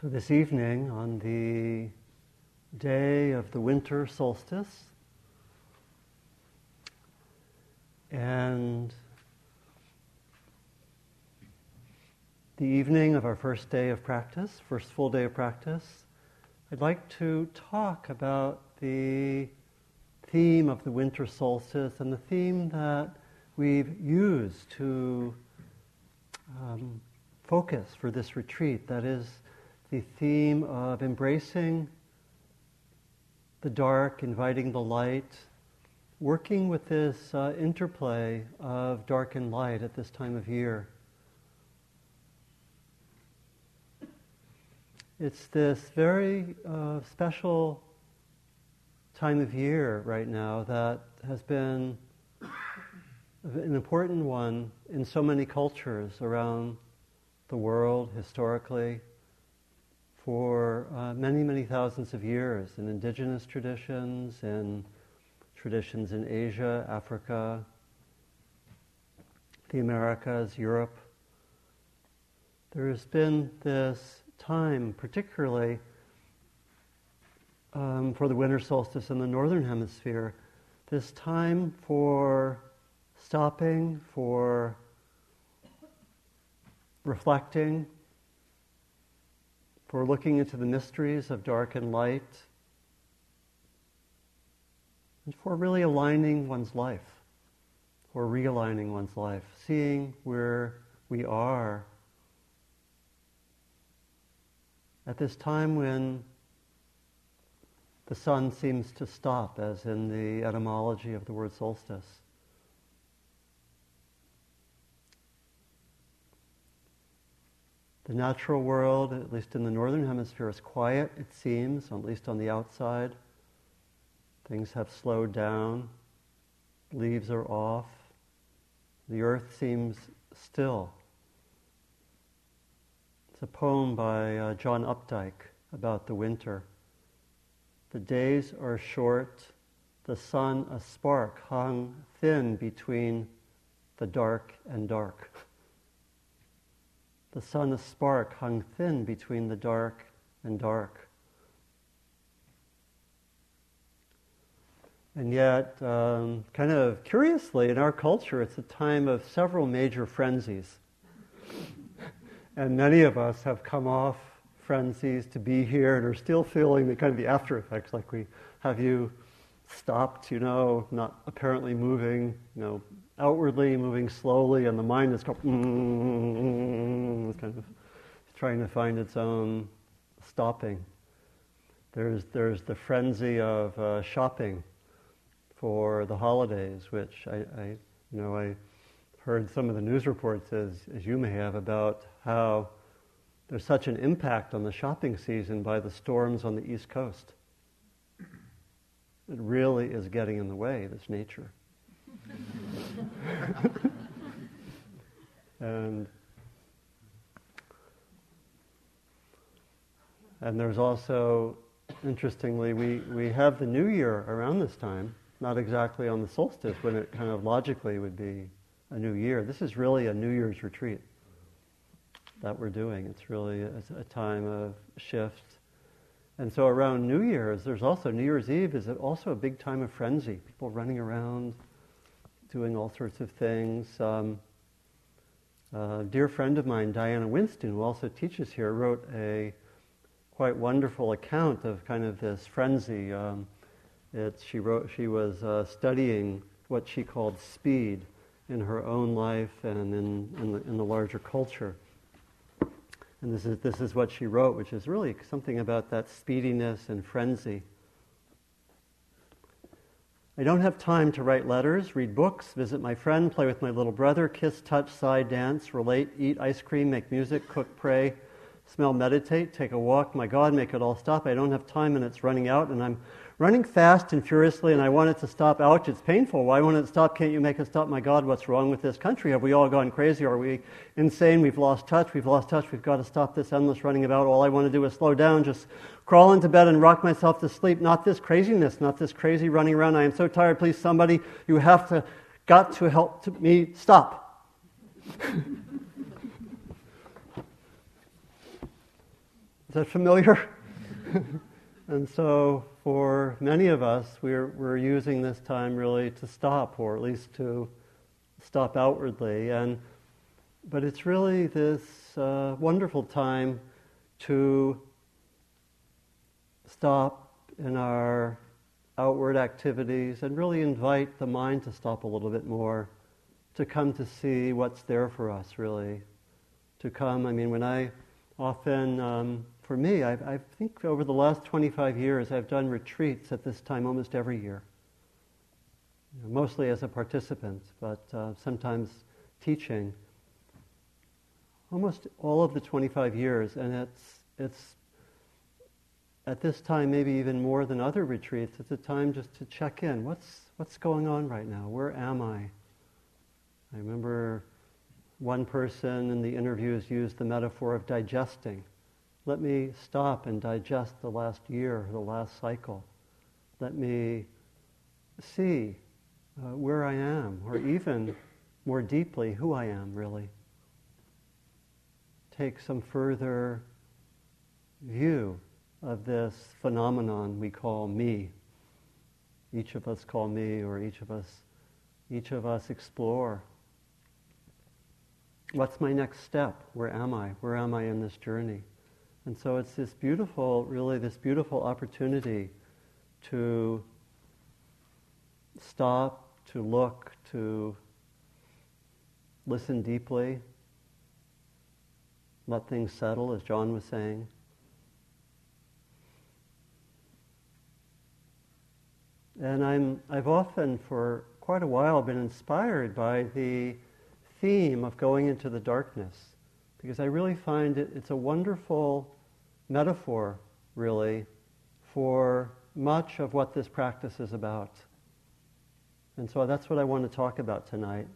So, this evening, on the day of the winter solstice, and the evening of our first day of practice, first full day of practice, I'd like to talk about the theme of the winter solstice and the theme that we've used to um, focus for this retreat. That is the theme of embracing the dark, inviting the light, working with this uh, interplay of dark and light at this time of year. It's this very uh, special time of year right now that has been an important one in so many cultures around the world historically for uh, many, many thousands of years in indigenous traditions, in traditions in Asia, Africa, the Americas, Europe. There has been this time, particularly um, for the winter solstice in the northern hemisphere, this time for stopping, for reflecting, for looking into the mysteries of dark and light, and for really aligning one's life, or realigning one's life, seeing where we are at this time when the sun seems to stop, as in the etymology of the word solstice. The natural world, at least in the northern hemisphere, is quiet, it seems, at least on the outside. Things have slowed down, leaves are off, the earth seems still. It's a poem by uh, John Updike about the winter. The days are short, the sun a spark hung thin between the dark and dark. The sun, a spark, hung thin between the dark and dark. And yet, um, kind of curiously, in our culture, it's a time of several major frenzies. and many of us have come off frenzies to be here and are still feeling the kind of the after effects, like we have you stopped, you know, not apparently moving, you know, outwardly, moving slowly, and the mind is mm, kind of trying to find its own stopping. There's, there's the frenzy of uh, shopping for the holidays, which I, I, you know, I heard some of the news reports, as, as you may have, about how there's such an impact on the shopping season by the storms on the East Coast. It really is getting in the way, this nature. and and there's also, interestingly, we, we have the new year around this time, not exactly on the solstice when it kind of logically would be a new year. This is really a New Year's retreat that we're doing. It's really a, a time of shift. And so around New Year's, there's also New Year's Eve is also a big time of frenzy. People running around, doing all sorts of things. Um, a dear friend of mine, Diana Winston, who also teaches here, wrote a quite wonderful account of kind of this frenzy. Um, she wrote she was uh, studying what she called speed in her own life and in, in, the, in the larger culture. And this is, this is what she wrote, which is really something about that speediness and frenzy. I don't have time to write letters, read books, visit my friend, play with my little brother, kiss, touch, sigh, dance, relate, eat ice cream, make music, cook, pray, smell, meditate, take a walk. My God, make it all stop. I don't have time and it's running out, and I'm running fast and furiously, and I want it to stop. Ouch, it's painful. Why won't it stop? Can't you make it stop? My God, what's wrong with this country? Have we all gone crazy? Are we insane? We've lost touch. We've lost touch. We've got to stop this endless running about. All I want to do is slow down, just crawl into bed and rock myself to sleep. Not this craziness, not this crazy running around. I am so tired. Please, somebody, you have to, got to help to me stop. Is that familiar? and so, for many of us, we're, we're using this time really to stop, or at least to stop outwardly. And, but it's really this uh, wonderful time to stop in our outward activities and really invite the mind to stop a little bit more, to come to see what's there for us, really. To come, I mean, when I often, um, for me, I, I think over the last 25 years, I've done retreats at this time almost every year. You know, mostly as a participant, but uh, sometimes teaching. Almost all of the 25 years, and it's, it's at this time, maybe even more than other retreats, it's a time just to check in. What's, what's going on right now? Where am I? I remember one person in the interviews used the metaphor of digesting. Let me stop and digest the last year, the last cycle. Let me see uh, where I am, or even more deeply, who I am, really. Take some further view of this phenomenon we call me. Each of us call me, or each of us, each of us explore. What's my next step? Where am I? Where am I in this journey? And so it's this beautiful, really, this beautiful opportunity to stop, to look, to listen deeply, let things settle, as John was saying. And I'm, I've often, for quite a while, been inspired by the theme of going into the darkness because I really find it, it's a wonderful metaphor, really, for much of what this practice is about. And so that's what I want to talk about tonight.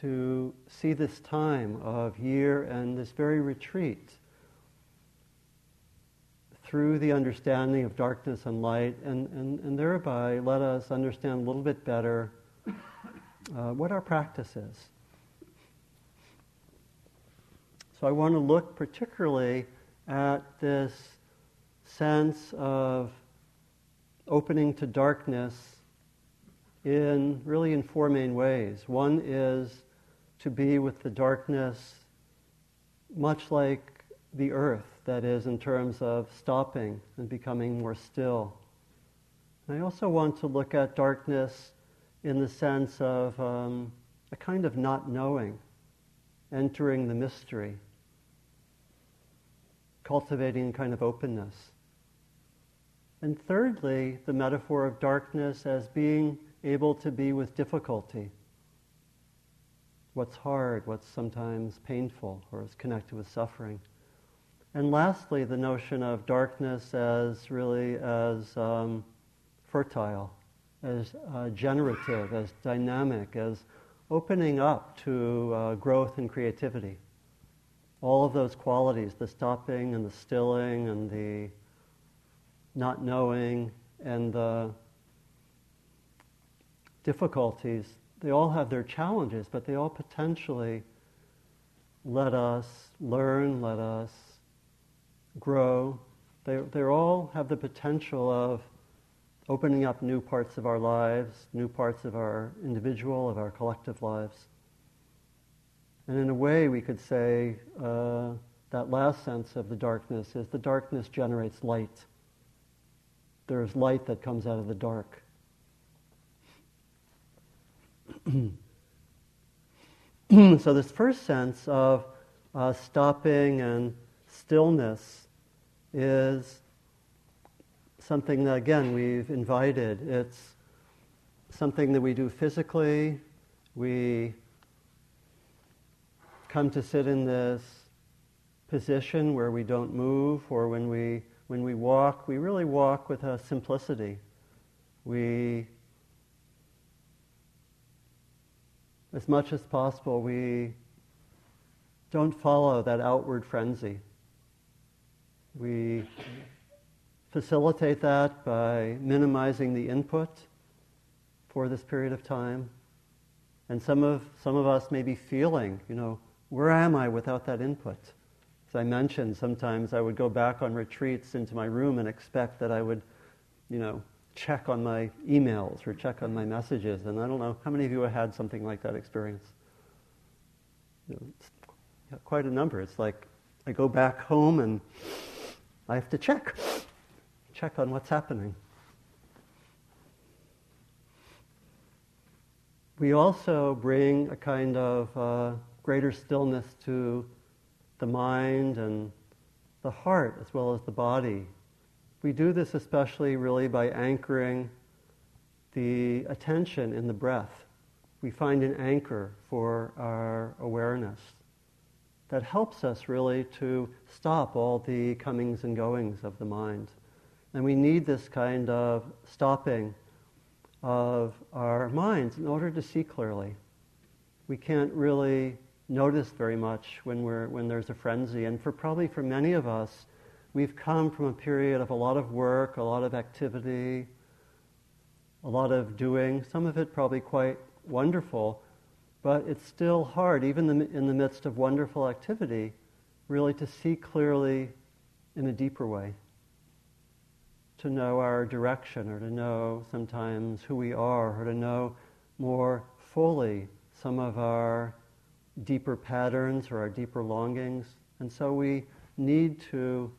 To see this time of year and this very retreat through the understanding of darkness and light, and, and, and thereby let us understand a little bit better uh, what our practice is. So I want to look particularly at this sense of opening to darkness in really in four main ways. One is to be with the darkness much like the earth that is, in terms of stopping and becoming more still. And I also want to look at darkness in the sense of um, a kind of not knowing, entering the mystery, cultivating a kind of openness. And thirdly, the metaphor of darkness as being able to be with difficulty. What's hard, what's sometimes painful, or is connected with suffering. And lastly, the notion of darkness as really as um, fertile, as uh, generative, as dynamic, as opening up to uh, growth and creativity. All of those qualities, the stopping and the stilling and the not knowing and the difficulties, they all have their challenges, but they all potentially let us learn, let us grow. They, they all have the potential of opening up new parts of our lives, new parts of our individual, of our collective lives. And in a way, we could say uh, that last sense of the darkness is the darkness generates light. There's light that comes out of the dark. so, this first sense of uh, stopping and stillness is something that, again, we've invited. It's something that we do physically. We come to sit in this position where we don't move, or when we, when we walk, we really walk with a simplicity. We, as much as possible, we don't follow that outward frenzy. We facilitate that by minimizing the input for this period of time. And some of, some of us may be feeling, you know, where am I without that input? As I mentioned, sometimes I would go back on retreats into my room and expect that I would, you know, check on my emails or check on my messages. And I don't know, how many of you have had something like that experience? You know, quite a number. It's like I go back home and I have to check, check on what's happening. We also bring a kind of uh, greater stillness to the mind and the heart as well as the body. We do this especially really by anchoring the attention in the breath. We find an anchor for our awareness that helps us really to stop all the comings and goings of the mind. And we need this kind of stopping of our minds in order to see clearly. We can't really notice very much when, we're, when there's a frenzy. And for probably for many of us, we've come from a period of a lot of work, a lot of activity, a lot of doing, some of it probably quite wonderful, but it's still hard, even in the midst of wonderful activity, really to see clearly in a deeper way to know our direction or to know sometimes who we are or to know more fully some of our deeper patterns or our deeper longings. And so we need to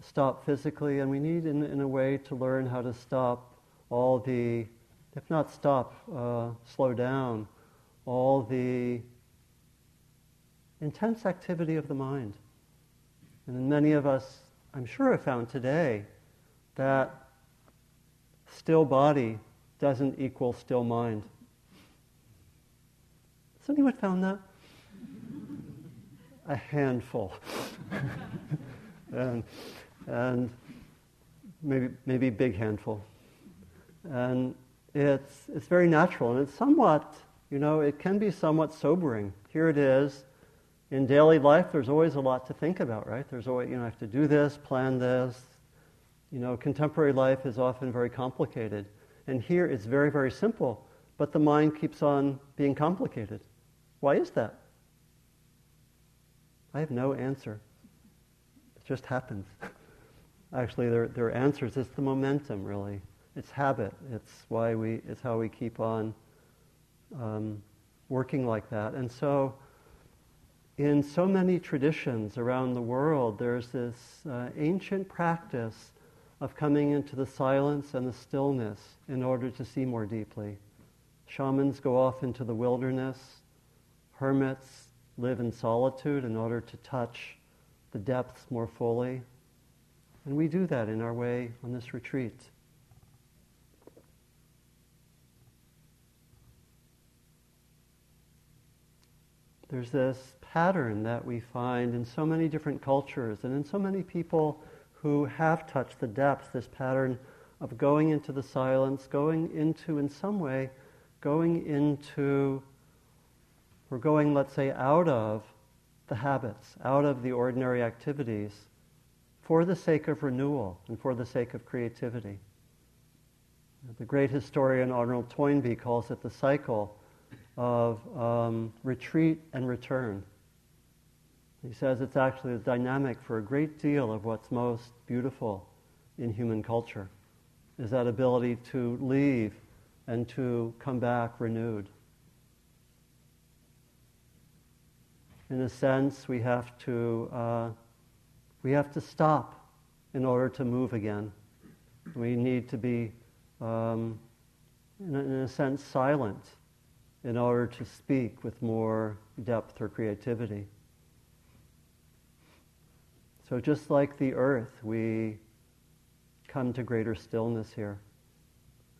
stop physically and we need, in, in a way, to learn how to stop all the, if not stop, uh, slow down all the intense activity of the mind. And many of us, I'm sure, have found today that still body doesn't equal still mind. Has anyone found that? A handful. and, and maybe, maybe big handful. And it's, it's very natural, and it's somewhat, you know, it can be somewhat sobering. Here it is. In daily life, there's always a lot to think about, right? There's always, you know, I have to do this, plan this, you know, contemporary life is often very complicated. And here it's very, very simple, but the mind keeps on being complicated. Why is that? I have no answer. It just happens. Actually, there, there are answers. It's the momentum, really. It's habit. It's why we. It's how we keep on um, working like that. And so, in so many traditions around the world, there's this uh, ancient practice of coming into the silence and the stillness in order to see more deeply. Shamans go off into the wilderness. Hermits live in solitude in order to touch the depths more fully. And we do that in our way on this retreat. There's this pattern that we find in so many different cultures and in so many people who have touched the depths, this pattern of going into the silence, going into, in some way, going into, or going, let's say, out of the habits, out of the ordinary activities, for the sake of renewal and for the sake of creativity. The great historian Arnold Toynbee calls it the cycle of um, retreat and return. He says it's actually a dynamic for a great deal of what's most beautiful in human culture, is that ability to leave and to come back renewed. In a sense, we have to, uh, we have to stop in order to move again. We need to be, um, in, a, in a sense, silent in order to speak with more depth or creativity. So, just like the earth, we come to greater stillness here.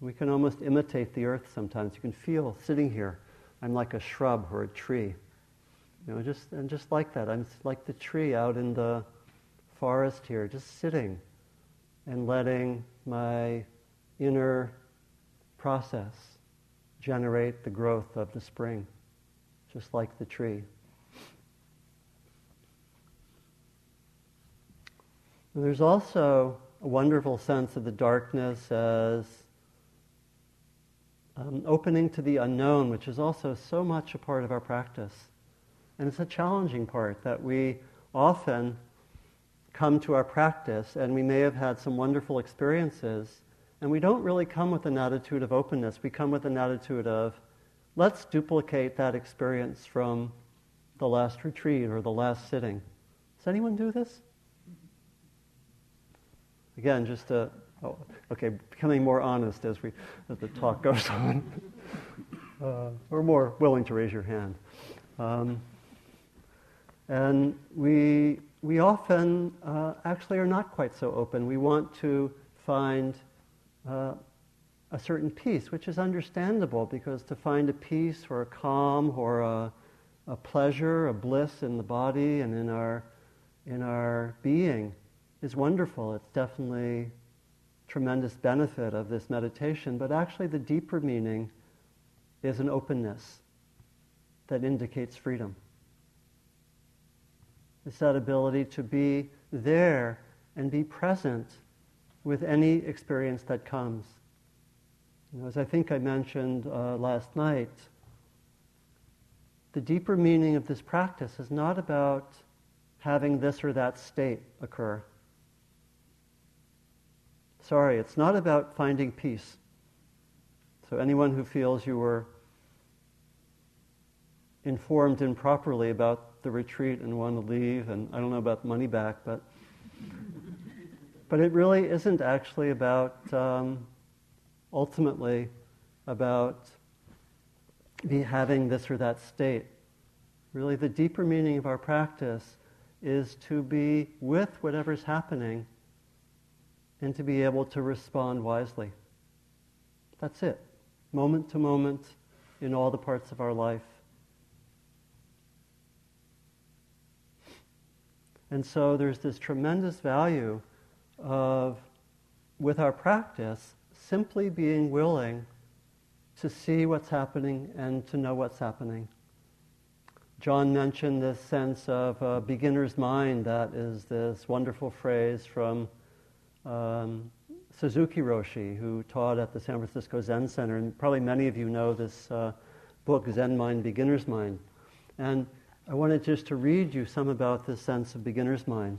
We can almost imitate the earth sometimes. You can feel sitting here, I'm like a shrub or a tree. You know, just and just like that, I'm like the tree out in the forest here, just sitting and letting my inner process generate the growth of the spring, just like the tree. There's also a wonderful sense of the darkness as um, opening to the unknown, which is also so much a part of our practice. And it's a challenging part that we often come to our practice and we may have had some wonderful experiences, and we don't really come with an attitude of openness. We come with an attitude of, let's duplicate that experience from the last retreat or the last sitting. Does anyone do this? Again, just to, oh, okay, becoming more honest as, we, as the talk goes on. uh, or more willing to raise your hand. Um, and we, we often uh, actually are not quite so open. We want to find uh, a certain peace, which is understandable because to find a peace or a calm or a, a pleasure, a bliss in the body and in our, in our being is wonderful. It's definitely tremendous benefit of this meditation, but actually the deeper meaning is an openness that indicates freedom. It's that ability to be there and be present with any experience that comes. You know, as I think I mentioned uh, last night, the deeper meaning of this practice is not about having this or that state occur. Sorry, it's not about finding peace. So, anyone who feels you were informed improperly about the retreat and want to leave, and I don't know about money back, but but it really isn't actually about um, ultimately about be having this or that state. Really, the deeper meaning of our practice is to be with whatever's happening and to be able to respond wisely. That's it. Moment to moment in all the parts of our life. And so there's this tremendous value of, with our practice, simply being willing to see what's happening and to know what's happening. John mentioned this sense of beginner's mind, that is this wonderful phrase from um, Suzuki Roshi, who taught at the San Francisco Zen Center. And probably many of you know this uh, book, Zen Mind, Beginner's Mind. And I wanted just to read you some about this sense of beginner's mind.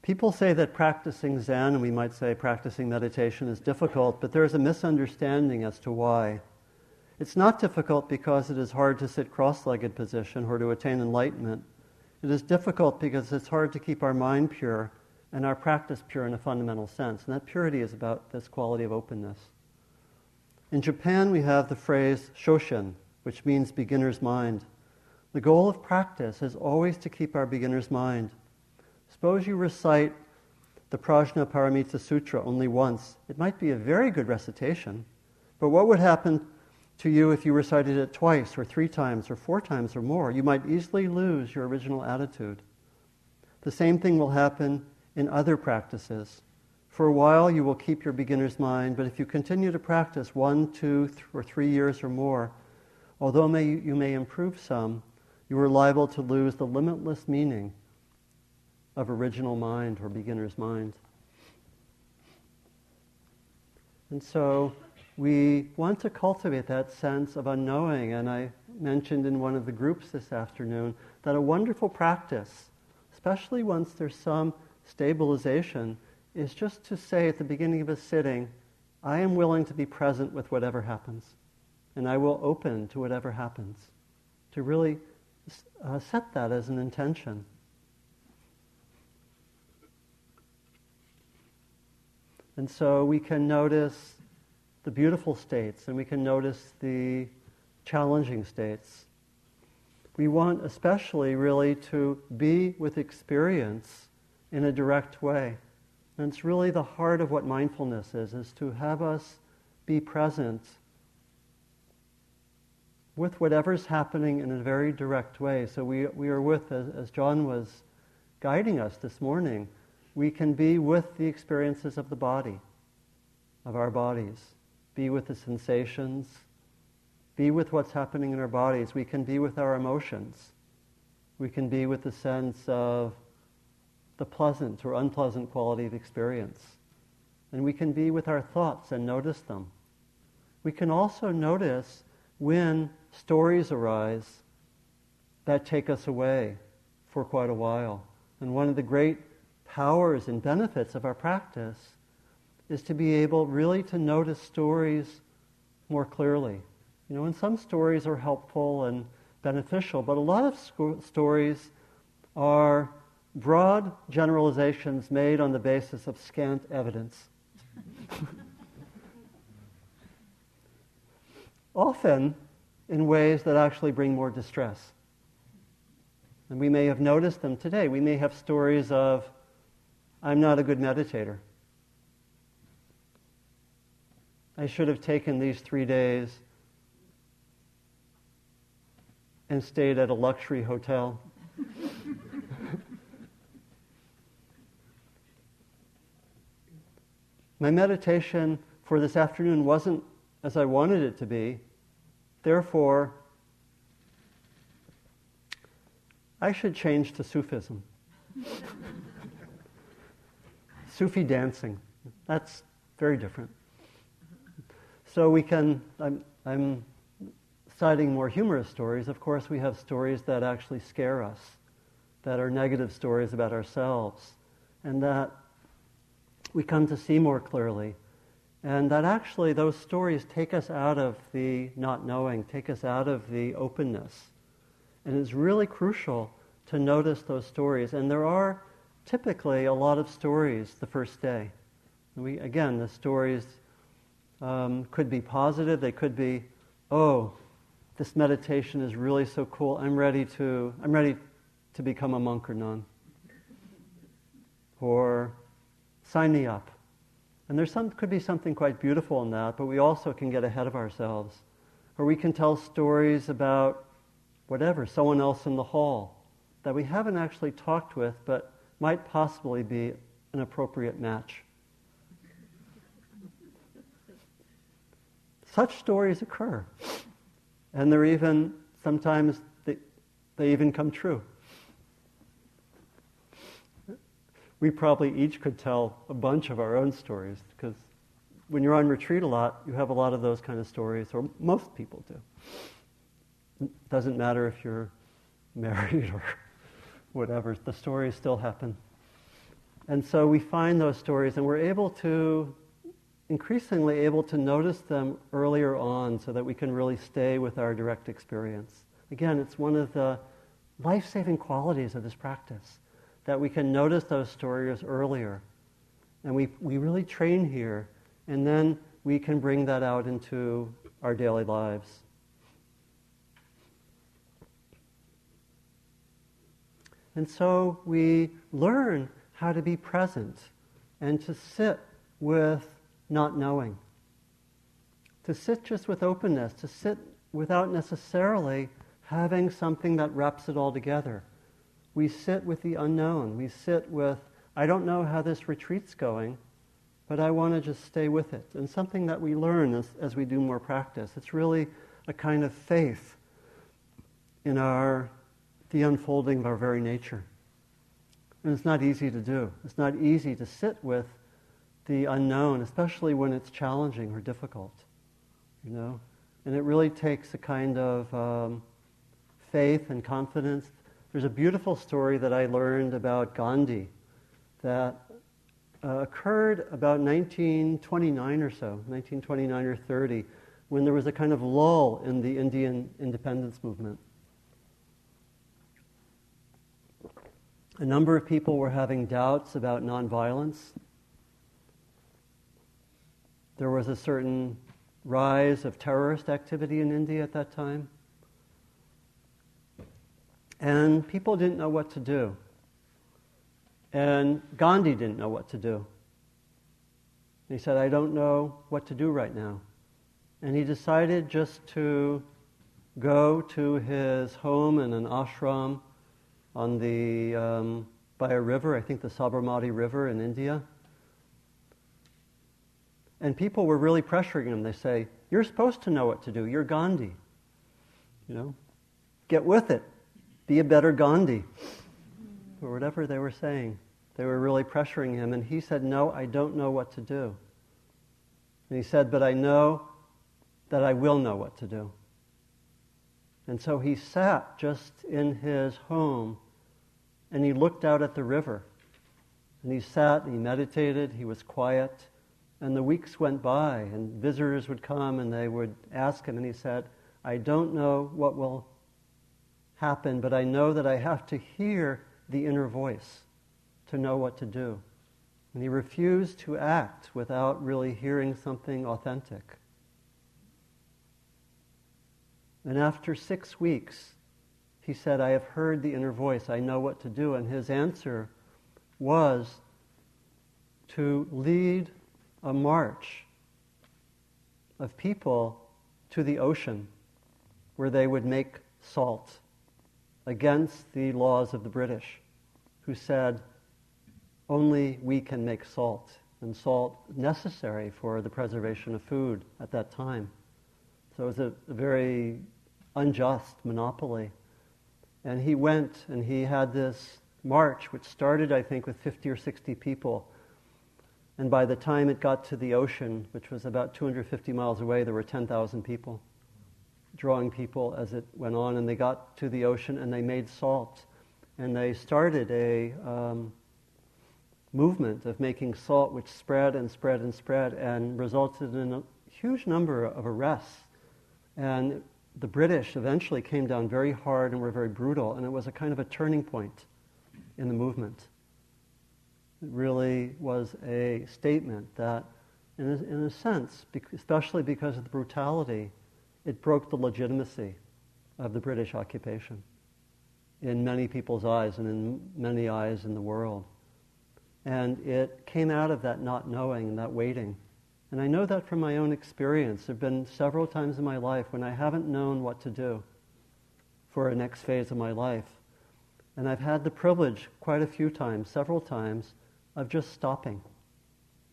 People say that practicing Zen, and we might say practicing meditation, is difficult, but there is a misunderstanding as to why. It's not difficult because it is hard to sit cross legged position or to attain enlightenment. It is difficult because it's hard to keep our mind pure and our practice pure in a fundamental sense. And that purity is about this quality of openness. In Japan, we have the phrase shoshin, which means beginner's mind. The goal of practice is always to keep our beginner's mind. Suppose you recite the Prajnaparamita Sutra only once. It might be a very good recitation, but what would happen to you if you recited it twice or three times or four times or more? You might easily lose your original attitude. The same thing will happen in other practices. For a while, you will keep your beginner's mind, but if you continue to practice one, two, th- or three years or more, although may, you may improve some, you are liable to lose the limitless meaning of original mind or beginner's mind. And so we want to cultivate that sense of unknowing. And I mentioned in one of the groups this afternoon that a wonderful practice, especially once there's some stabilization is just to say at the beginning of a sitting, I am willing to be present with whatever happens, and I will open to whatever happens. To really uh, set that as an intention. And so we can notice the beautiful states and we can notice the challenging states. We want especially really to be with experience in a direct way. And it's really the heart of what mindfulness is, is to have us be present with whatever's happening in a very direct way. So we, we are with, as, as John was guiding us this morning, we can be with the experiences of the body, of our bodies, be with the sensations, be with what's happening in our bodies. We can be with our emotions. We can be with the sense of the pleasant or unpleasant quality of experience. And we can be with our thoughts and notice them. we can also notice when stories arise that take us away for quite a while. And one of the great powers and benefits of our practice is to be able really to notice stories more clearly. You know, and some stories are helpful and beneficial, but a lot of sco- stories are broad generalizations made on the basis of scant evidence. Often in ways that actually bring more distress. And we may have noticed them today. We may have stories of, I'm not a good meditator. I should have taken these three days and stayed at a luxury hotel. My meditation for this afternoon wasn't as I wanted it to be. Therefore, I should change to Sufism. Sufi dancing. That's very different. So we can, I'm, I'm citing more humorous stories. Of course, we have stories that actually scare us, that are negative stories about ourselves, and that we come to see more clearly. And that actually those stories take us out of the not knowing, take us out of the openness. And it's really crucial to notice those stories. And there are typically a lot of stories the first day. And We, again, the stories um, could be positive. They could be, oh, this meditation is really so cool. I'm ready to, I'm ready to become a monk or nun. Or sign me up. And there could be something quite beautiful in that, but we also can get ahead of ourselves. Or we can tell stories about whatever, someone else in the hall that we haven't actually talked with, but might possibly be an appropriate match. Such stories occur. And they're even, sometimes they, they even come true. We probably each could tell a bunch of our own stories because when you're on retreat a lot, you have a lot of those kind of stories, or most people do. It doesn't matter if you're married or whatever, the stories still happen. And so we find those stories and we're able to increasingly able to notice them earlier on so that we can really stay with our direct experience. Again, it's one of the life saving qualities of this practice that we can notice those stories earlier. And we, we really train here, and then we can bring that out into our daily lives. And so we learn how to be present and to sit with not knowing. To sit just with openness, to sit without necessarily having something that wraps it all together. We sit with the unknown. We sit with, I don't know how this retreat's going, but I want to just stay with it. And something that we learn as, as we do more practice. It's really a kind of faith in our, the unfolding of our very nature. And it's not easy to do. It's not easy to sit with the unknown, especially when it's challenging or difficult, you know. And it really takes a kind of um, faith and confidence. There's a beautiful story that I learned about Gandhi that uh, occurred about 1929 or so, 1929 or 30, when there was a kind of lull in the Indian independence movement. A number of people were having doubts about nonviolence there was a certain rise of terrorist activity in India at that time. And people didn't know what to do. And Gandhi didn't know what to do. He said, I don't know what to do right now. And he decided just to go to his home in an ashram on the, um, by a river, I think the Sabarmati River in India. And people were really pressuring him. They say, You're supposed to know what to do. You're Gandhi. You know, get with it. Be a better Gandhi. Or whatever they were saying. They were really pressuring him. And he said, No, I don't know what to do. And he said, But I know that I will know what to do. And so he sat just in his home and he looked out at the river. And he sat and he meditated, he was quiet. And the weeks went by, and visitors would come and they would ask him, and he said, I don't know what will happen, but I know that I have to hear the inner voice to know what to do. And he refused to act without really hearing something authentic. And after six weeks, he said, I have heard the inner voice. I know what to do. And his answer was to lead a march of people to the ocean where they would make salt against the laws of the British, who said only we can make salt, and salt necessary for the preservation of food at that time. So it was a, a very unjust monopoly. And he went and he had this march, which started, I think, with 50 or 60 people. And by the time it got to the ocean, which was about 250 miles away, there were 10,000 people, drawing people as it went on. And they got to the ocean and they made salt. And they started a um, movement of making salt, which spread and spread and spread and resulted in a huge number of arrests. And the British eventually came down very hard and were very brutal, and it was a kind of a turning point in the movement. It really was a statement that, in a, in a sense, especially because of the brutality, it broke the legitimacy of the British occupation in many people's eyes and in many eyes in the world. And it came out of that not knowing and that waiting. And I know that from my own experience. There have been several times in my life when I haven't known what to do for a next phase of my life. And I've had the privilege quite a few times, several times, of just stopping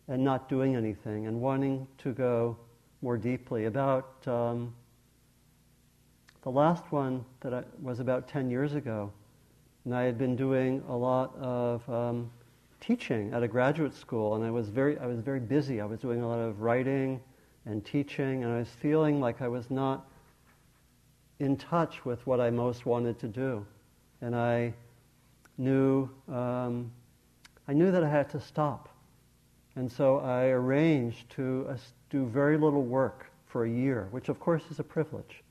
and not doing anything and wanting to go more deeply. About um, the last one that I, was about 10 years ago, and I had been doing a lot of um, teaching at a graduate school, and I was very, I was very busy. I was doing a lot of writing and teaching, and I was feeling like I was not in touch with what I most wanted to do. And I knew, um, I knew that I had to stop. And so I arranged to uh, do very little work for a year, which of course is a privilege.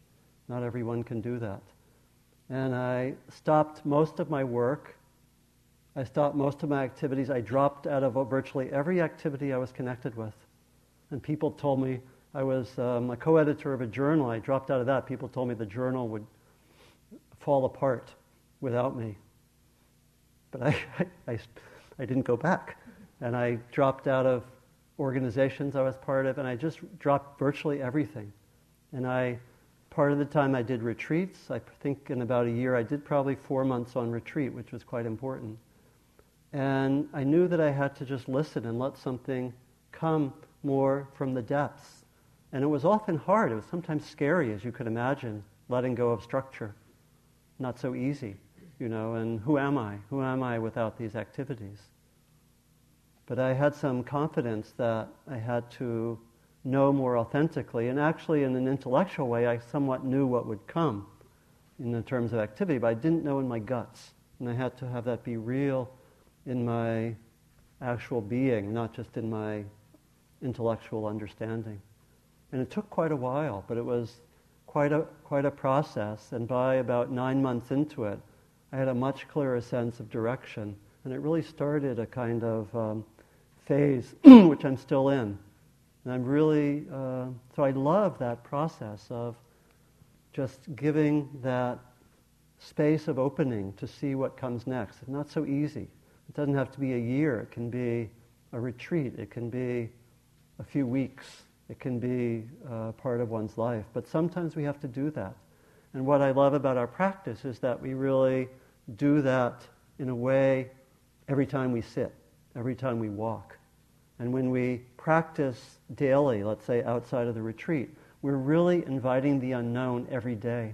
Not everyone can do that. And I stopped most of my work I stopped most of my activities. I dropped out of virtually every activity I was connected with. And people told me I was um, a co editor of a journal. I dropped out of that. People told me the journal would fall apart without me. But I, I, I, I didn't go back. And I dropped out of organizations I was part of, and I just dropped virtually everything. And I, part of the time I did retreats. I think in about a year I did probably four months on retreat, which was quite important. And I knew that I had to just listen and let something come more from the depths. And it was often hard. It was sometimes scary, as you could imagine, letting go of structure. Not so easy, you know, and who am I? Who am I without these activities? But I had some confidence that I had to know more authentically. And actually, in an intellectual way, I somewhat knew what would come in the terms of activity, but I didn't know in my guts. And I had to have that be real in my actual being, not just in my intellectual understanding. And it took quite a while, but it was quite a, quite a process. And by about nine months into it, I had a much clearer sense of direction. And it really started a kind of um, phase, which I'm still in. And I'm really, uh, so I love that process of just giving that space of opening to see what comes next. It's not so easy. It doesn't have to be a year. It can be a retreat. It can be a few weeks. It can be uh, part of one's life. But sometimes we have to do that. And what I love about our practice is that we really do that in a way every time we sit, every time we walk. And when we practice daily, let's say outside of the retreat, we're really inviting the unknown every day.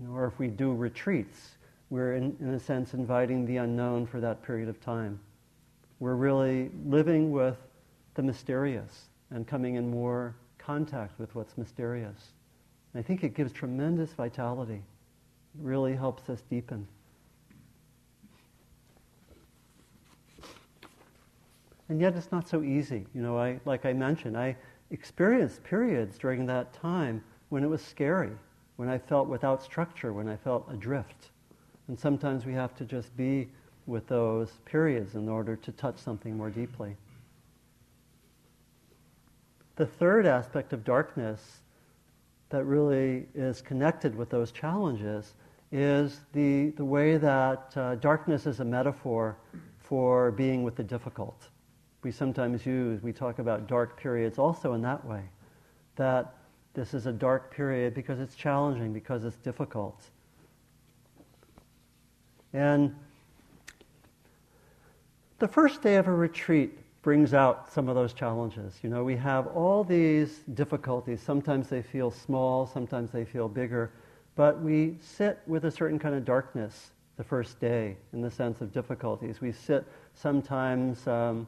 You know, or if we do retreats, we're, in, in a sense, inviting the unknown for that period of time. We're really living with the mysterious and coming in more contact with what's mysterious. And I think it gives tremendous vitality. It really helps us deepen. And yet it's not so easy. You know, I, like I mentioned, I experienced periods during that time when it was scary, when I felt without structure, when I felt adrift. And sometimes we have to just be with those periods in order to touch something more deeply. The third aspect of darkness that really is connected with those challenges is the, the way that uh, darkness is a metaphor for being with the difficult. We sometimes use, we talk about dark periods also in that way, that this is a dark period because it's challenging, because it's difficult. And the first day of a retreat brings out some of those challenges. You know, we have all these difficulties. Sometimes they feel small, sometimes they feel bigger, but we sit with a certain kind of darkness the first day in the sense of difficulties. We sit sometimes, um,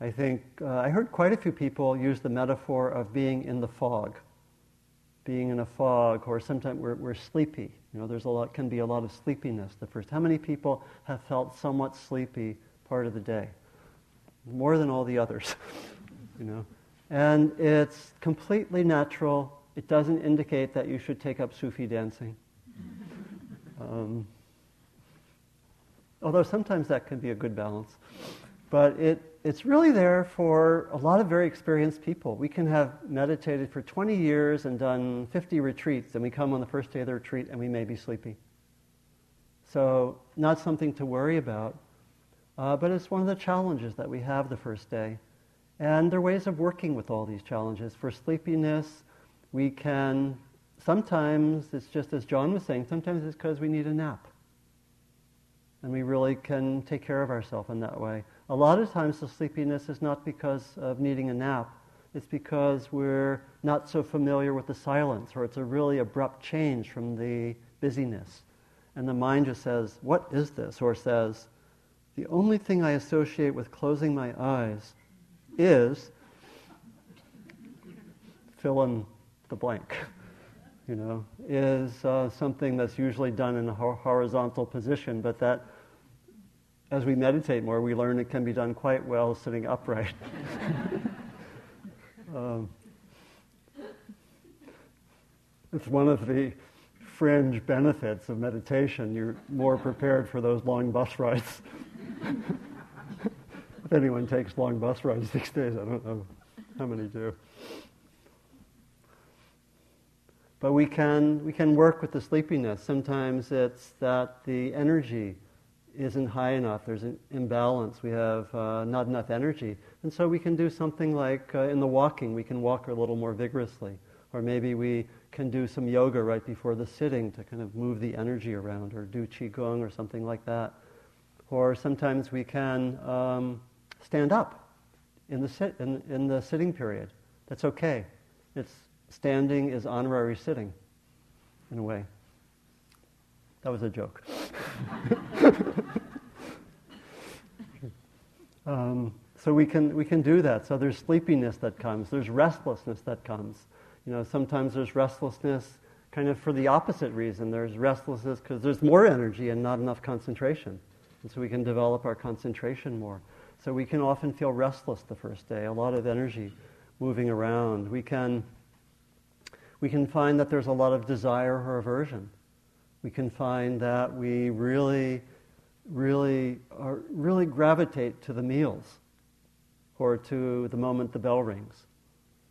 I think, uh, I heard quite a few people use the metaphor of being in the fog. Being in a fog, or sometimes we're, we're sleepy. You know, there's a lot, can be a lot of sleepiness the first. How many people have felt somewhat sleepy part of the day? more than all the others, you know. And it's completely natural. It doesn't indicate that you should take up Sufi dancing. Um, although sometimes that can be a good balance. But it, it's really there for a lot of very experienced people. We can have meditated for 20 years and done 50 retreats, and we come on the first day of the retreat and we may be sleepy. So, not something to worry about. Uh, but it's one of the challenges that we have the first day. And there are ways of working with all these challenges. For sleepiness, we can, sometimes it's just as John was saying, sometimes it's because we need a nap. And we really can take care of ourselves in that way. A lot of times the sleepiness is not because of needing a nap. It's because we're not so familiar with the silence, or it's a really abrupt change from the busyness. And the mind just says, What is this? Or says, the only thing I associate with closing my eyes is fill in the blank, you know, is uh, something that's usually done in a horizontal position, but that as we meditate more, we learn it can be done quite well sitting upright. um, it's one of the fringe benefits of meditation. You're more prepared for those long bus rides if anyone takes long bus rides these days, I don't know how many do. But we can, we can work with the sleepiness. Sometimes it's that the energy isn't high enough. There's an imbalance. We have uh, not enough energy. And so we can do something like uh, in the walking, we can walk a little more vigorously. Or maybe we can do some yoga right before the sitting to kind of move the energy around, or do qigong or something like that or sometimes we can um, stand up in the, sit, in, in the sitting period. That's okay. It's standing is honorary sitting, in a way. That was a joke. um, so we can, we can do that. So there's sleepiness that comes. There's restlessness that comes. You know, sometimes there's restlessness kind of for the opposite reason. There's restlessness because there's more energy and not enough concentration. And so we can develop our concentration more. So we can often feel restless the first day, a lot of energy moving around. We can, we can find that there's a lot of desire or aversion. We can find that we really, really, are, really gravitate to the meals or to the moment the bell rings.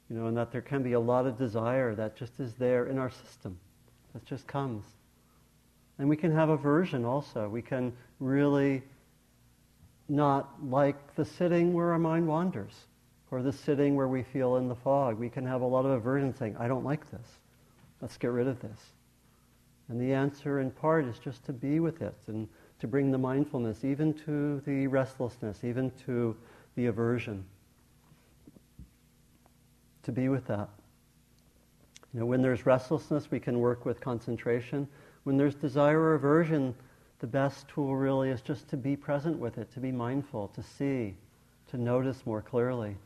You know, and that there can be a lot of desire that just is there in our system, that just comes. And we can have aversion also. We can really not like the sitting where our mind wanders or the sitting where we feel in the fog. We can have a lot of aversion saying, I don't like this. Let's get rid of this. And the answer in part is just to be with it and to bring the mindfulness even to the restlessness, even to the aversion. To be with that. You know, when there's restlessness, we can work with concentration. When there's desire or aversion, the best tool really is just to be present with it, to be mindful, to see, to notice more clearly,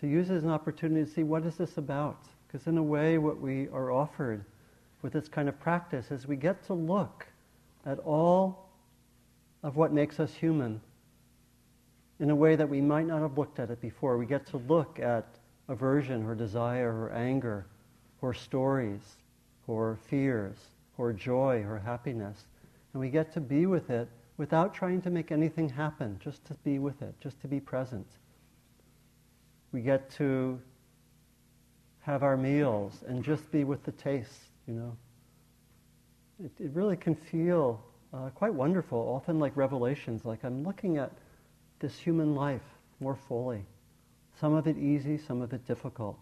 to use it as an opportunity to see what is this about. Because in a way, what we are offered with this kind of practice is we get to look at all of what makes us human in a way that we might not have looked at it before. We get to look at aversion or desire or anger or stories or fears or joy or happiness. And we get to be with it without trying to make anything happen, just to be with it, just to be present. We get to have our meals and just be with the taste, you know. It, it really can feel uh, quite wonderful, often like revelations, like I'm looking at this human life more fully. Some of it easy, some of it difficult.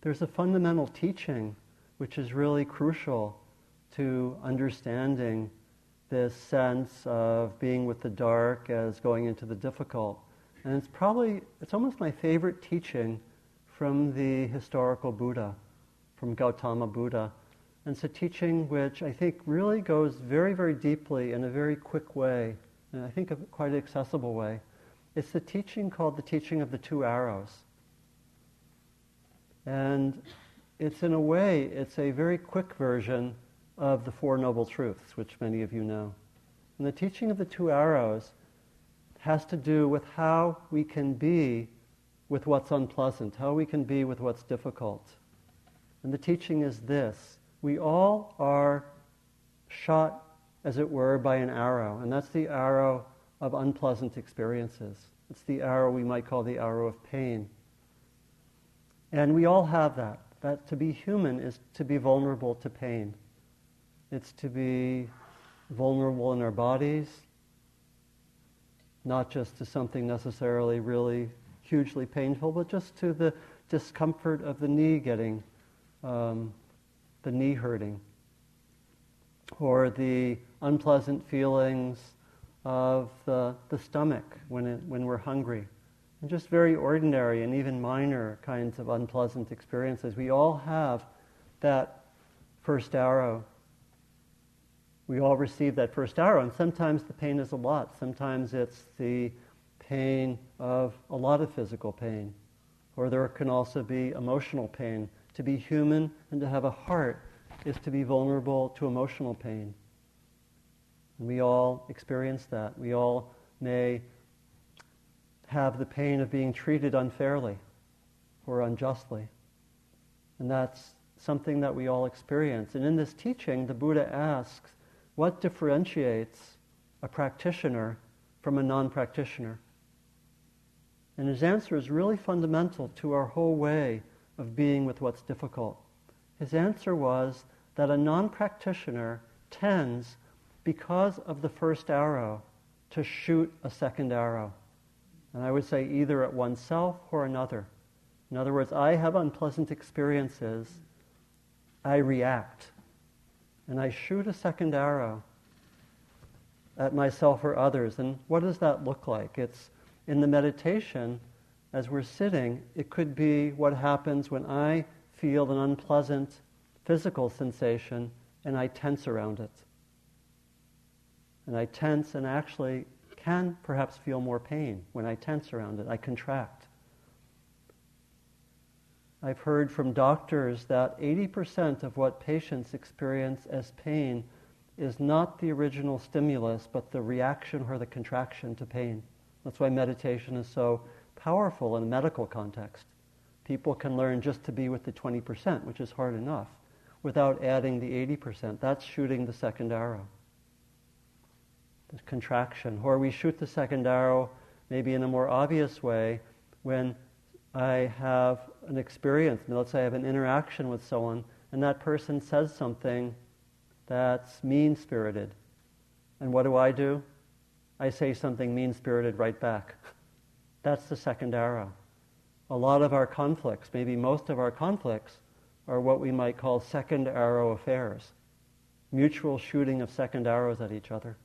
There's a fundamental teaching which is really crucial to understanding this sense of being with the dark as going into the difficult. And it's probably, it's almost my favorite teaching from the historical Buddha, from Gautama Buddha. And it's a teaching which I think really goes very, very deeply in a very quick way, and I think a quite accessible way. It's the teaching called the teaching of the two arrows. And it's in a way, it's a very quick version of the Four Noble Truths, which many of you know. And the teaching of the two arrows has to do with how we can be with what's unpleasant, how we can be with what's difficult. And the teaching is this we all are shot, as it were, by an arrow, and that's the arrow of unpleasant experiences. It's the arrow we might call the arrow of pain. And we all have that. That to be human is to be vulnerable to pain. It's to be vulnerable in our bodies, not just to something necessarily really hugely painful, but just to the discomfort of the knee getting, um, the knee hurting, or the unpleasant feelings of the, the stomach when, it, when we're hungry. And just very ordinary and even minor kinds of unpleasant experiences. We all have that first arrow we all receive that first arrow, and sometimes the pain is a lot. Sometimes it's the pain of a lot of physical pain, or there can also be emotional pain. To be human and to have a heart is to be vulnerable to emotional pain. And we all experience that. We all may have the pain of being treated unfairly or unjustly. And that's something that we all experience. And in this teaching, the Buddha asks, what differentiates a practitioner from a non practitioner? And his answer is really fundamental to our whole way of being with what's difficult. His answer was that a non practitioner tends, because of the first arrow, to shoot a second arrow. And I would say either at oneself or another. In other words, I have unpleasant experiences, I react and I shoot a second arrow at myself or others. And what does that look like? It's in the meditation, as we're sitting, it could be what happens when I feel an unpleasant physical sensation and I tense around it. And I tense and actually can perhaps feel more pain when I tense around it. I contract. I've heard from doctors that 80% of what patients experience as pain is not the original stimulus, but the reaction or the contraction to pain. That's why meditation is so powerful in a medical context. People can learn just to be with the 20%, which is hard enough, without adding the 80%. That's shooting the second arrow. The contraction. Or we shoot the second arrow maybe in a more obvious way when I have an experience, let's say I have an interaction with someone, and that person says something that's mean spirited. And what do I do? I say something mean spirited right back. That's the second arrow. A lot of our conflicts, maybe most of our conflicts, are what we might call second arrow affairs mutual shooting of second arrows at each other.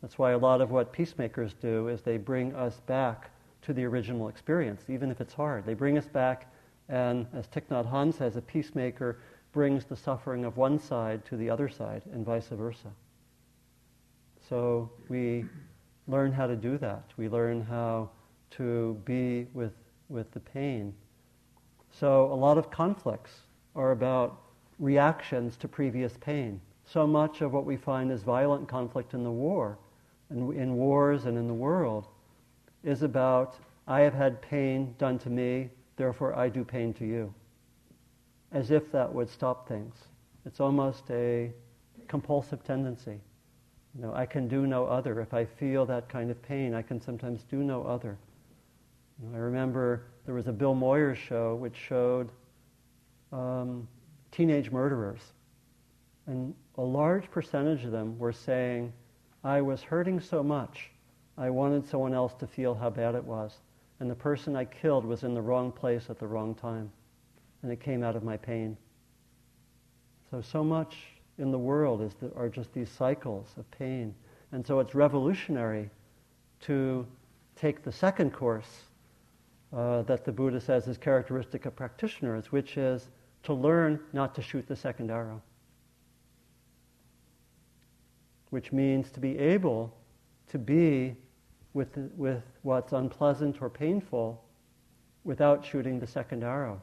That's why a lot of what peacemakers do is they bring us back to the original experience, even if it's hard. They bring us back, and as Thich Nhat Hanh says, a peacemaker brings the suffering of one side to the other side, and vice versa. So we learn how to do that. We learn how to be with, with the pain. So a lot of conflicts are about reactions to previous pain. So much of what we find as violent conflict in the war, and in wars and in the world, is about I have had pain done to me, therefore I do pain to you. As if that would stop things. It's almost a compulsive tendency. You know, I can do no other. If I feel that kind of pain, I can sometimes do no other. You know, I remember there was a Bill Moyers show which showed um, teenage murderers. And a large percentage of them were saying, I was hurting so much, I wanted someone else to feel how bad it was. And the person I killed was in the wrong place at the wrong time. And it came out of my pain. So, so much in the world is are just these cycles of pain. And so it's revolutionary to take the second course uh, that the Buddha says is characteristic of practitioners, which is to learn not to shoot the second arrow. Which means to be able to be with, the, with what's unpleasant or painful without shooting the second arrow.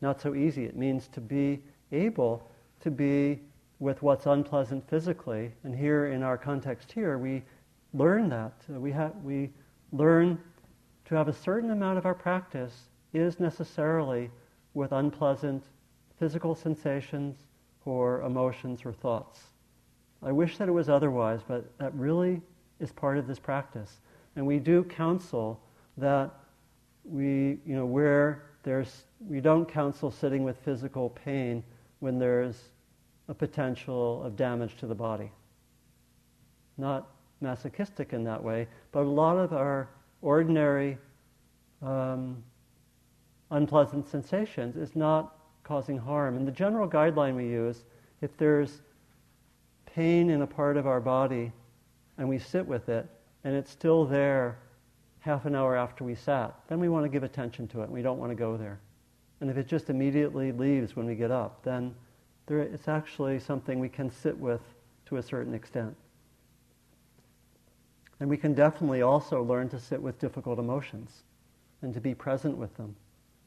Not so easy. It means to be able to be with what's unpleasant physically. And here in our context here, we learn that. We, ha- we learn to have a certain amount of our practice is necessarily with unpleasant physical sensations or emotions or thoughts. I wish that it was otherwise, but that really is part of this practice. And we do counsel that we, you know, where there's, we don't counsel sitting with physical pain when there's a potential of damage to the body. Not masochistic in that way, but a lot of our ordinary um, unpleasant sensations is not causing harm. And the general guideline we use, if there's pain in a part of our body and we sit with it and it's still there half an hour after we sat, then we want to give attention to it. We don't want to go there. And if it just immediately leaves when we get up, then there, it's actually something we can sit with to a certain extent. And we can definitely also learn to sit with difficult emotions and to be present with them.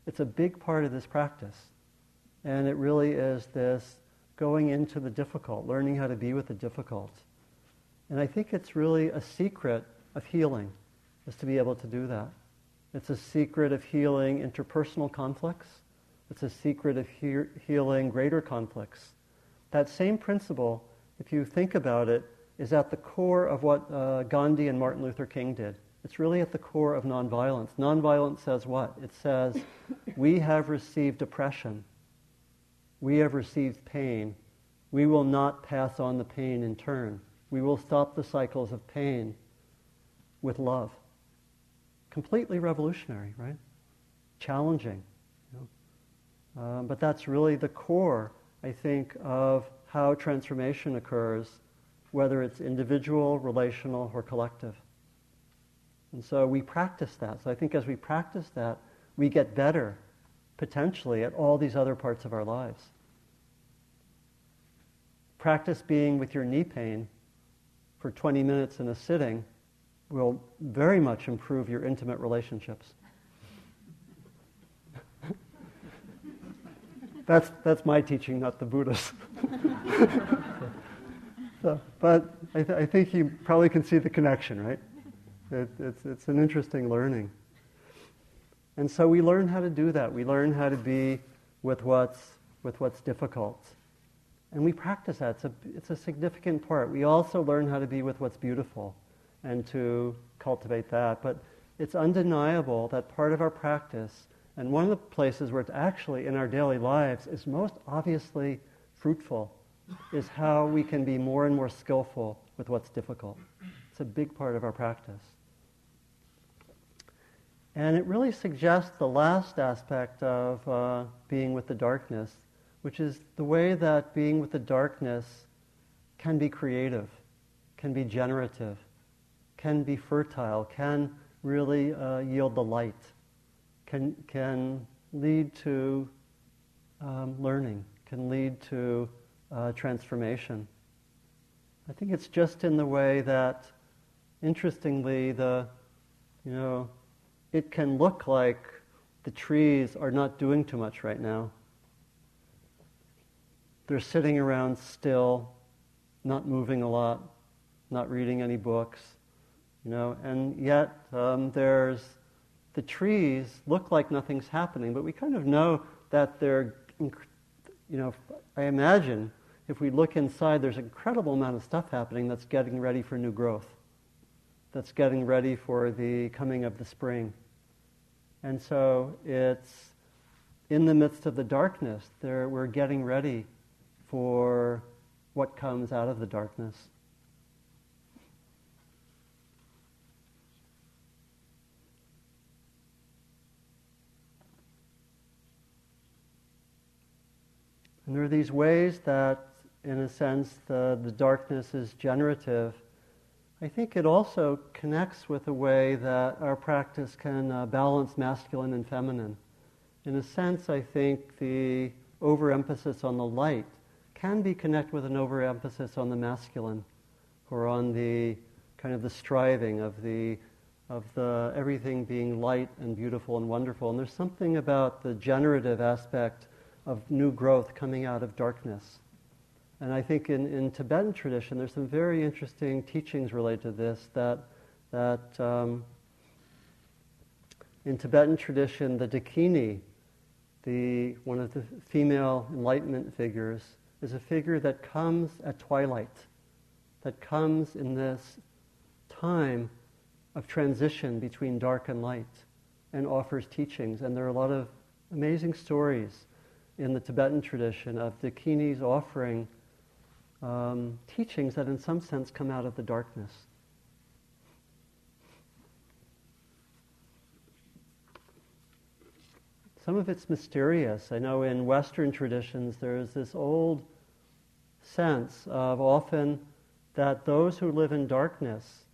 It's a big part of this practice. And it really is this going into the difficult, learning how to be with the difficult. And I think it's really a secret of healing, is to be able to do that. It's a secret of healing interpersonal conflicts. It's a secret of he- healing greater conflicts. That same principle, if you think about it, is at the core of what uh, Gandhi and Martin Luther King did. It's really at the core of nonviolence. Nonviolence says what? It says, we have received oppression. We have received pain. We will not pass on the pain in turn. We will stop the cycles of pain with love. Completely revolutionary, right? Challenging. Um, but that's really the core, I think, of how transformation occurs, whether it's individual, relational, or collective. And so we practice that. So I think as we practice that, we get better, potentially, at all these other parts of our lives. Practice being with your knee pain for 20 minutes in a sitting will very much improve your intimate relationships. That's, that's my teaching, not the Buddha's. so, but I, th- I think you probably can see the connection, right? It, it's, it's an interesting learning. And so we learn how to do that. We learn how to be with what's, with what's difficult. And we practice that. It's a, it's a significant part. We also learn how to be with what's beautiful and to cultivate that. But it's undeniable that part of our practice, and one of the places where it's actually in our daily lives is most obviously fruitful, is how we can be more and more skillful with what's difficult. It's a big part of our practice. And it really suggests the last aspect of uh, being with the darkness, which is the way that being with the darkness can be creative, can be generative, can be fertile, can really uh, yield the light, can, can lead to um, learning, can lead to uh, transformation. I think it's just in the way that, interestingly, the, you know, it can look like the trees are not doing too much right now. They're sitting around still, not moving a lot, not reading any books, you know, and yet um, there's the trees look like nothing's happening, but we kind of know that they're, you know, I imagine if we look inside, there's an incredible amount of stuff happening that's getting ready for new growth, that's getting ready for the coming of the spring. And so it's in the midst of the darkness, there, we're getting ready for what comes out of the darkness. And there are these ways that, in a sense, the, the darkness is generative. I think it also connects with a way that our practice can uh, balance masculine and feminine. In a sense, I think the overemphasis on the light can be connected with an overemphasis on the masculine or on the kind of the striving of the of the everything being light and beautiful and wonderful. And there's something about the generative aspect of new growth coming out of darkness. And I think in, in Tibetan tradition, there's some very interesting teachings related to this that, that um, in Tibetan tradition, the Dakini, the, one of the female enlightenment figures, is a figure that comes at twilight, that comes in this time of transition between dark and light and offers teachings. And there are a lot of amazing stories in the Tibetan tradition of Dakinis offering um, teachings that, in some sense, come out of the darkness. Some of it's mysterious. I know in Western traditions there's this old sense of often that those who live in darkness,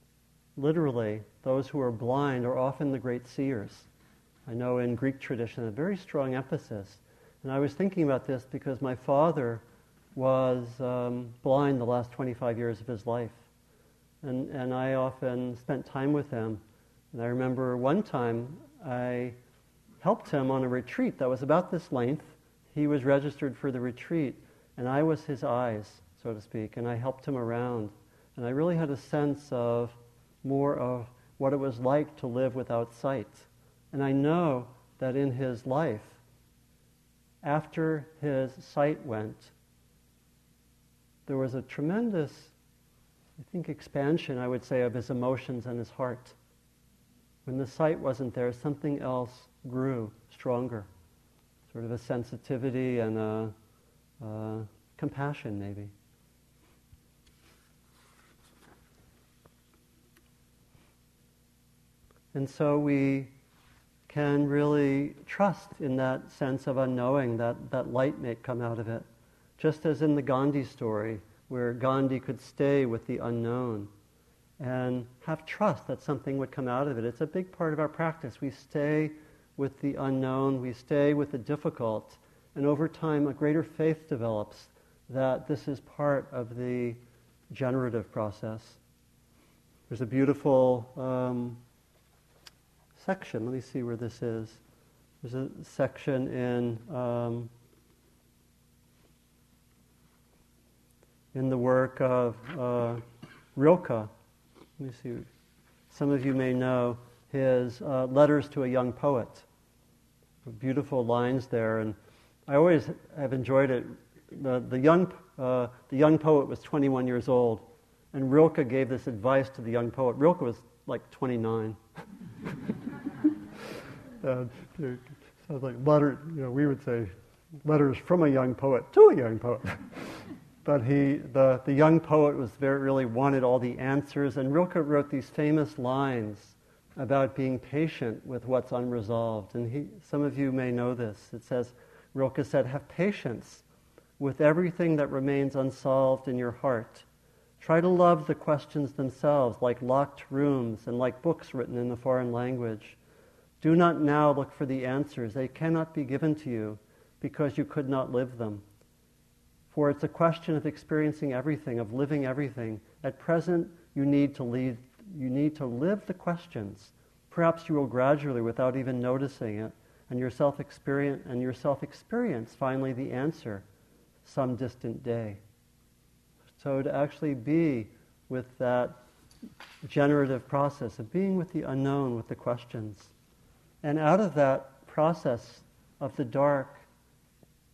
literally, those who are blind, are often the great seers. I know in Greek tradition a very strong emphasis and I was thinking about this because my father was um, blind the last 25 years of his life. And, and I often spent time with him. And I remember one time I helped him on a retreat that was about this length. He was registered for the retreat, and I was his eyes, so to speak, and I helped him around. And I really had a sense of more of what it was like to live without sight. And I know that in his life, after his sight went, there was a tremendous, I think, expansion, I would say, of his emotions and his heart. When the sight wasn't there, something else grew stronger, sort of a sensitivity and a, a compassion, maybe. And so we can really trust in that sense of unknowing that, that light may come out of it. Just as in the Gandhi story, where Gandhi could stay with the unknown and have trust that something would come out of it. It's a big part of our practice. We stay with the unknown, we stay with the difficult, and over time a greater faith develops that this is part of the generative process. There's a beautiful um, section. Let me see where this is. There's a section in um, in the work of uh, Rilke. Let me see. Some of you may know his uh, letters to a young poet. Beautiful lines there, and I always have enjoyed it. The, the young uh, the young poet was 21 years old, and Rilke gave this advice to the young poet. Rilke was like 29. Uh, and it sounds like letter, you know, we would say letters from a young poet to a young poet. but he, the, the young poet was very, really wanted all the answers, and Rilke wrote these famous lines about being patient with what's unresolved. And he, some of you may know this. It says, Rilke said, have patience with everything that remains unsolved in your heart. Try to love the questions themselves, like locked rooms and like books written in a foreign language. Do not now look for the answers. They cannot be given to you because you could not live them. For it's a question of experiencing everything, of living everything. At present, you need to lead, you need to live the questions. Perhaps you will gradually, without even noticing it, and experience and your self experience finally the answer some distant day. So to actually be with that generative process of being with the unknown, with the questions. And out of that process of the dark,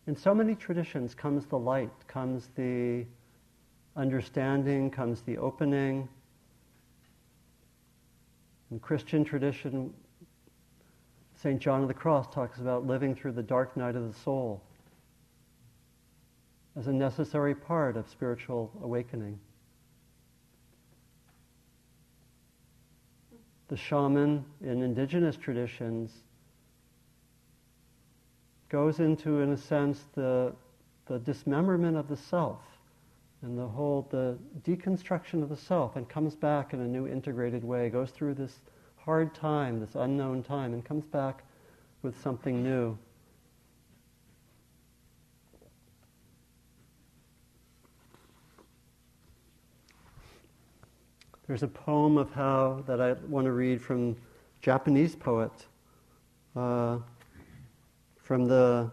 in so many traditions comes the light, comes the understanding, comes the opening. In Christian tradition, St. John of the Cross talks about living through the dark night of the soul as a necessary part of spiritual awakening. The shaman in indigenous traditions goes into, in a sense, the, the dismemberment of the self and the whole the deconstruction of the self and comes back in a new integrated way, goes through this hard time, this unknown time, and comes back with something new. There's a poem of how that I want to read from Japanese poet uh, from the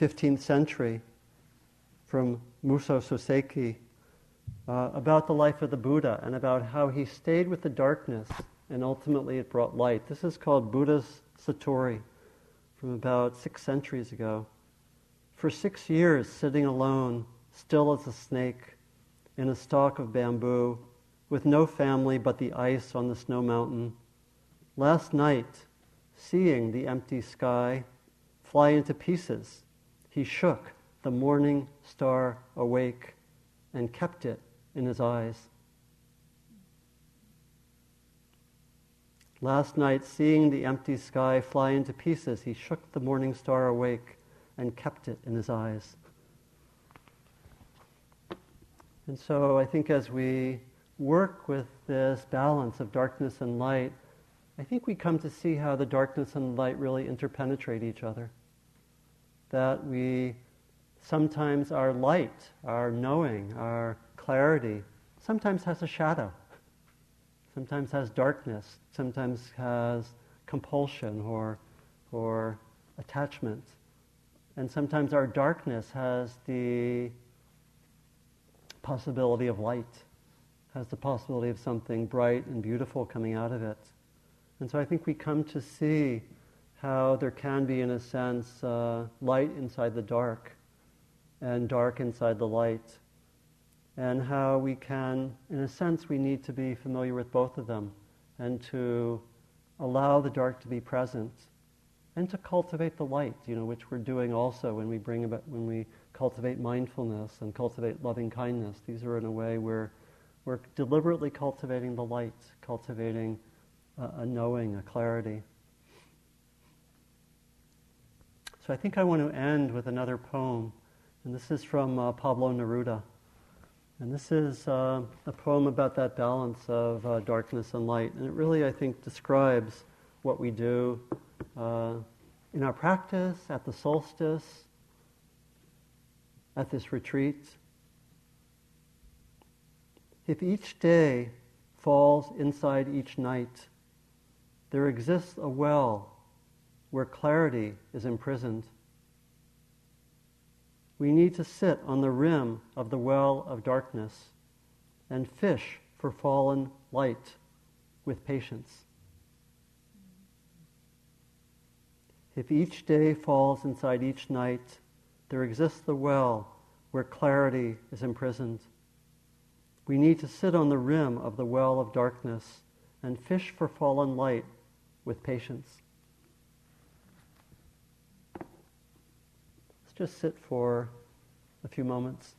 15th century, from Muso Soseki, uh, about the life of the Buddha and about how he stayed with the darkness and ultimately it brought light. This is called Buddha's Satori from about six centuries ago. For six years, sitting alone, still as a snake, in a stalk of bamboo with no family but the ice on the snow mountain. Last night, seeing the empty sky fly into pieces, he shook the morning star awake and kept it in his eyes. Last night, seeing the empty sky fly into pieces, he shook the morning star awake and kept it in his eyes. And so I think as we work with this balance of darkness and light, I think we come to see how the darkness and light really interpenetrate each other. That we sometimes our light, our knowing, our clarity, sometimes has a shadow, sometimes has darkness, sometimes has compulsion or, or attachment. And sometimes our darkness has the possibility of light, has the possibility of something bright and beautiful coming out of it. And so I think we come to see how there can be, in a sense, uh, light inside the dark and dark inside the light. And how we can, in a sense, we need to be familiar with both of them and to allow the dark to be present and to cultivate the light, you know, which we're doing also when we bring about, when we cultivate mindfulness and cultivate loving kindness. These are in a way where we're deliberately cultivating the light, cultivating a, a knowing, a clarity. So I think I want to end with another poem, and this is from uh, Pablo Neruda. And this is uh, a poem about that balance of uh, darkness and light. And it really, I think, describes what we do uh, in our practice, at the solstice, at this retreat. If each day falls inside each night, there exists a well where clarity is imprisoned. We need to sit on the rim of the well of darkness and fish for fallen light with patience. If each day falls inside each night, there exists the well where clarity is imprisoned. We need to sit on the rim of the well of darkness and fish for fallen light with patience. Let's just sit for a few moments.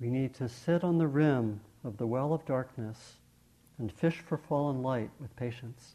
We need to sit on the rim of the well of darkness and fish for fallen light with patience.